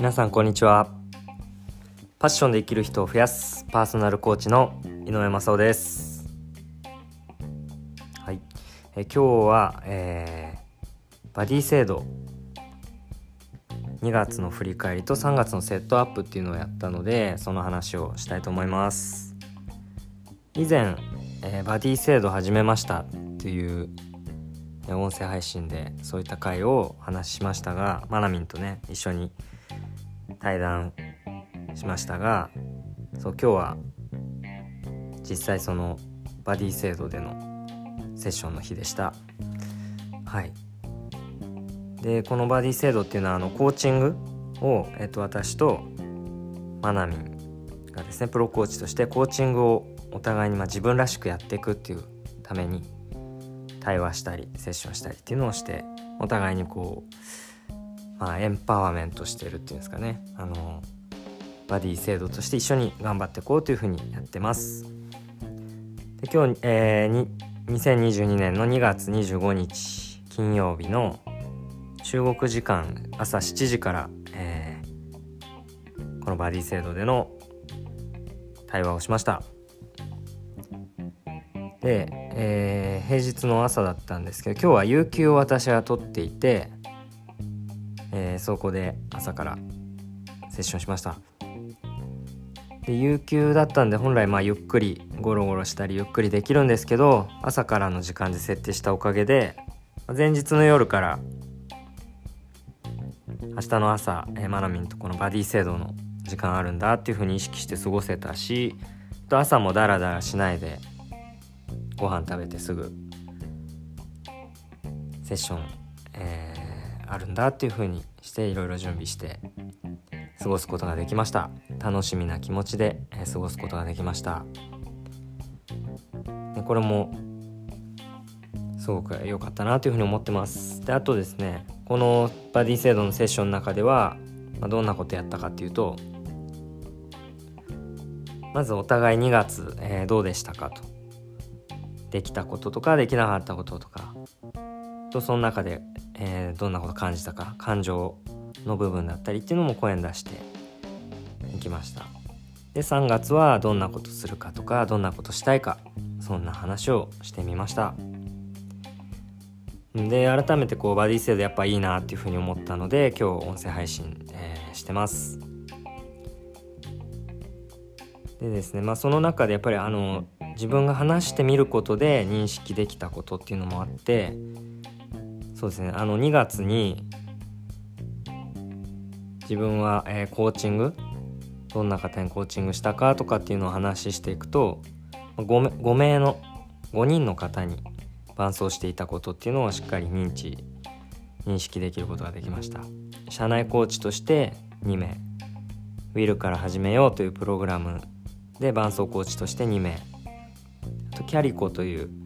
皆さんこんにちは。パッションで生きる人を増やすパーソナルコーチの井上正雄です。はい。え今日は、えー、バディ制度。2月の振り返りと3月のセットアップっていうのをやったのでその話をしたいと思います。以前、えー、バディ制度始めましたっていう音声配信でそういった回をお話ししましたがまなみんとね一緒に対談しましたがそう今日は実際そのバディ制度でのセッションの日でした。はい。でこのバディ制度っていうのはあのコーチングを、えっと、私とまなみんがですねプロコーチとしてコーチングをお互いにまあ自分らしくやっていくっていうために対話したりセッションしたりっていうのをしてお互いにこうまあ、エンパワーメントしてるっていうんですかね。あのバディ制度として一緒に頑張っていこうというふうにやってます。で今日、えー、に2022年の2月25日金曜日の中国時間朝7時から、えー、このバディ制度での対話をしました。で、えー、平日の朝だったんですけど今日は有給を私は取っていてえー、そこで朝からセッションしました。で有給だったんで本来まあゆっくりゴロゴロしたりゆっくりできるんですけど朝からの時間で設定したおかげで前日の夜から明日の朝、えー、マナミンとこのバディ制度の時間あるんだっていう風に意識して過ごせたしと朝もダラダラしないでご飯食べてすぐセッション、あるんだっていう風にしていろいろ準備して過ごすことができました。楽しみな気持ちで過ごすことができました。これもすごく良かったなというふうに思ってます。であとですねこのバディ制度のセッションの中では、まあ、どんなことやったかっていうとまずお互い2月、えー、どうでしたかと。できたこととかできなかったこととかとその中でえー、どんなこと感じたか感情の部分だったりっていうのも声に出していきました。で3月はどんなことするかとかどんなことしたいかそんな話をしてみました。で改めてこうバディ制度やっぱいいなっていうふうに思ったので今日音声配信、えー、してます。でですねまあその中でやっぱりあの自分が話してみることで認識できたことっていうのもあってそうですね。あの2月に自分は、えー、コーチング？どんな方にコーチングしたかとかっていうのを話していくと 5, 5名の5人の方に伴走していたことっていうのをしっかり認知認識できることができました。社内コーチとして2名。ウィルから始めようというプログラムで伴走コーチとして2名。あとキャリコという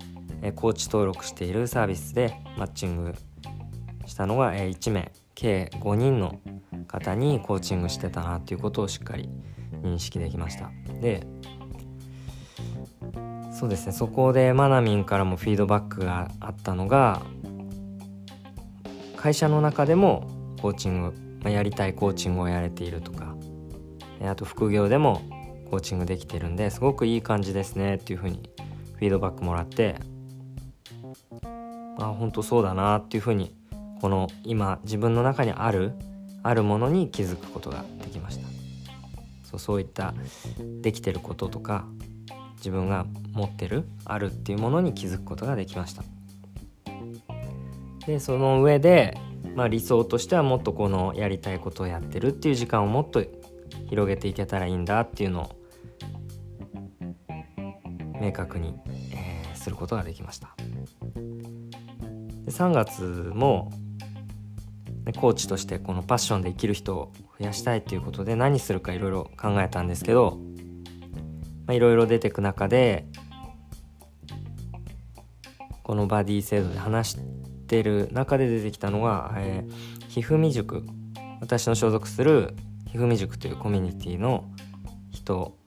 えコーチ登録しているサービスでマッチングしたのがえ1名計5人の方にコーチングしてたなっていうことをしっかり認識できました。でそうですね。そこでマナミンからもフィードバックがあったのが会社の中でもコーチング、まあ、やりたいコーチングをやれているとかあと副業でもコーチングできてるんですごくいい感じですねっていうふうにフィードバックもらってあ本当そうだなっていうふうにこの今自分の中にあるあるものに気づくことができました。そうそういったできてることとか自分が持ってるあるっていうものに気づくことができました。でその上で、まあ、理想としてはもっとこのやりたいことをやってるっていう時間をもっと広げていけたらいいんだっていうのを明確に、えー、することができました。3月もコーチとしてこのパッションで生きる人を増やしたいということで何するかいろいろ考えたんですけどいろいろ出てく中でこのバディ制度で話してる中で出てきたのが、えー、ひふみ塾。私の所属するひふみ塾というコミュニティの人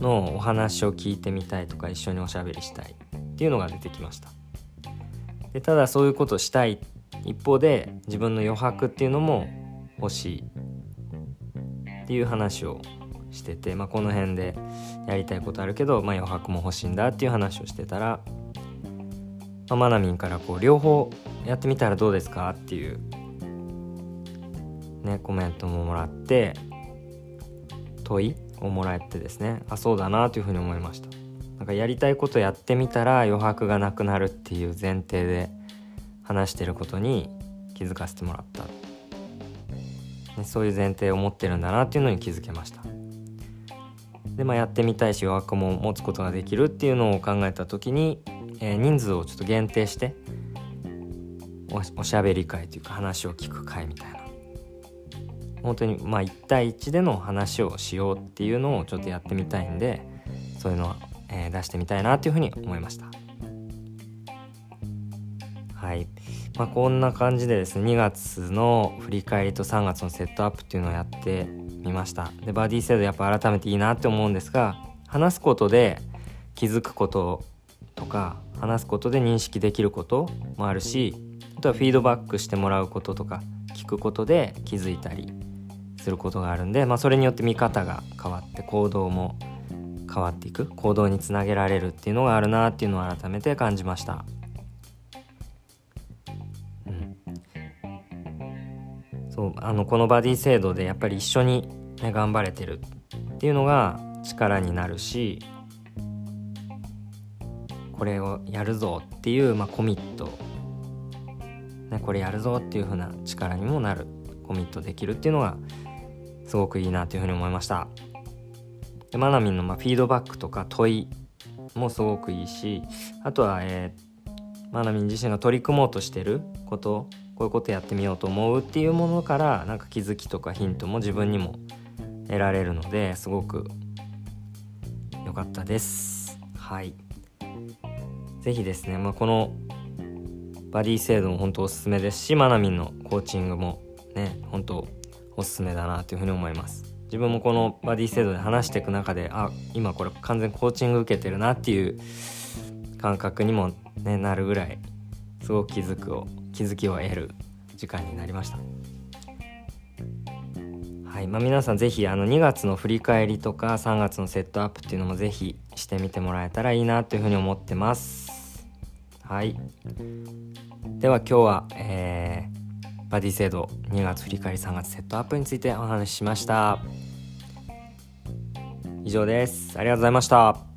のお話を聞いてみたいとか一緒におしゃべりしたいっていうのが出てきました。でただそういうことしたい。一方で自分の余白っていうのも欲しいっていう話をしてて、まあ、この辺でやりたいことあるけど、まあ、余白も欲しいんだっていう話をしてたら、まあ、マナミンからこう両方やってみたらどうですかっていう、ね、コメントももらって問いをもらえてですねあそうだなというふうに思いました。なんかやりたいことやってみたら余白がなくなるっていう前提で話してることに気づかせてもらった、ね、そういう前提を持ってるんだなっていうのに気づけました。でまあやってみたいし余白も持つことができるっていうのを考えた時に、えー、人数をちょっと限定しておしゃべり会というか話を聞く会みたいな。本当にまあ1対1での話をしようっていうのをちょっとやってみたいんでそういうのは、えー、出してみたいなっていうふうに思いました。はい。まあこんな感じでですね2月の振り返りと3月のセットアップっていうのをやってみました。でバディ制度やっぱ改めていいなって思うんですが話すことで気づくこととか話すことで認識できることもあるしあとはフィードバックしてもらうこととか聞くことで気づいたりすることがあるんで、まあ、それによって見方が変わって行動も変わっていく行動につなげられるっていうのがあるなっていうのを改めて感じました。うん、そうあのこのバディ制度でやっぱり一緒に、ね、頑張れてるっていうのが力になるしこれをやるぞっていう、まあ、コミット、ね、これやるぞっていう風な力にもなるコミットできるっていうのがすごくいいなというふうに思いました。でマナミンのまフィードバックとか問いもすごくいいしあとは、えー、マナミン自身が取り組もうとしてることこういうことやってみようと思うっていうものからなんか気づきとかヒントも自分にも得られるのですごく良かったです。はい。是非ですね、まあ、このバディ制度も本当おすすめですしマナミンのコーチングもね本当おすすめだなというふうに思います。自分もこのバディ制度で話していく中であ今これ完全コーチング受けてるなっていう感覚にも、ね、なるぐらいすごく気づくを気づきを得る時間になりました。はい。まあ、皆さん是非あの2月の振り返りとか3月のセットアップっていうのも是非してみてもらえたらいいなというふうに思ってます。はい。では今日は、えーバディ制度2月振り返り3月セットアップについてお話ししました。以上です。ありがとうございました。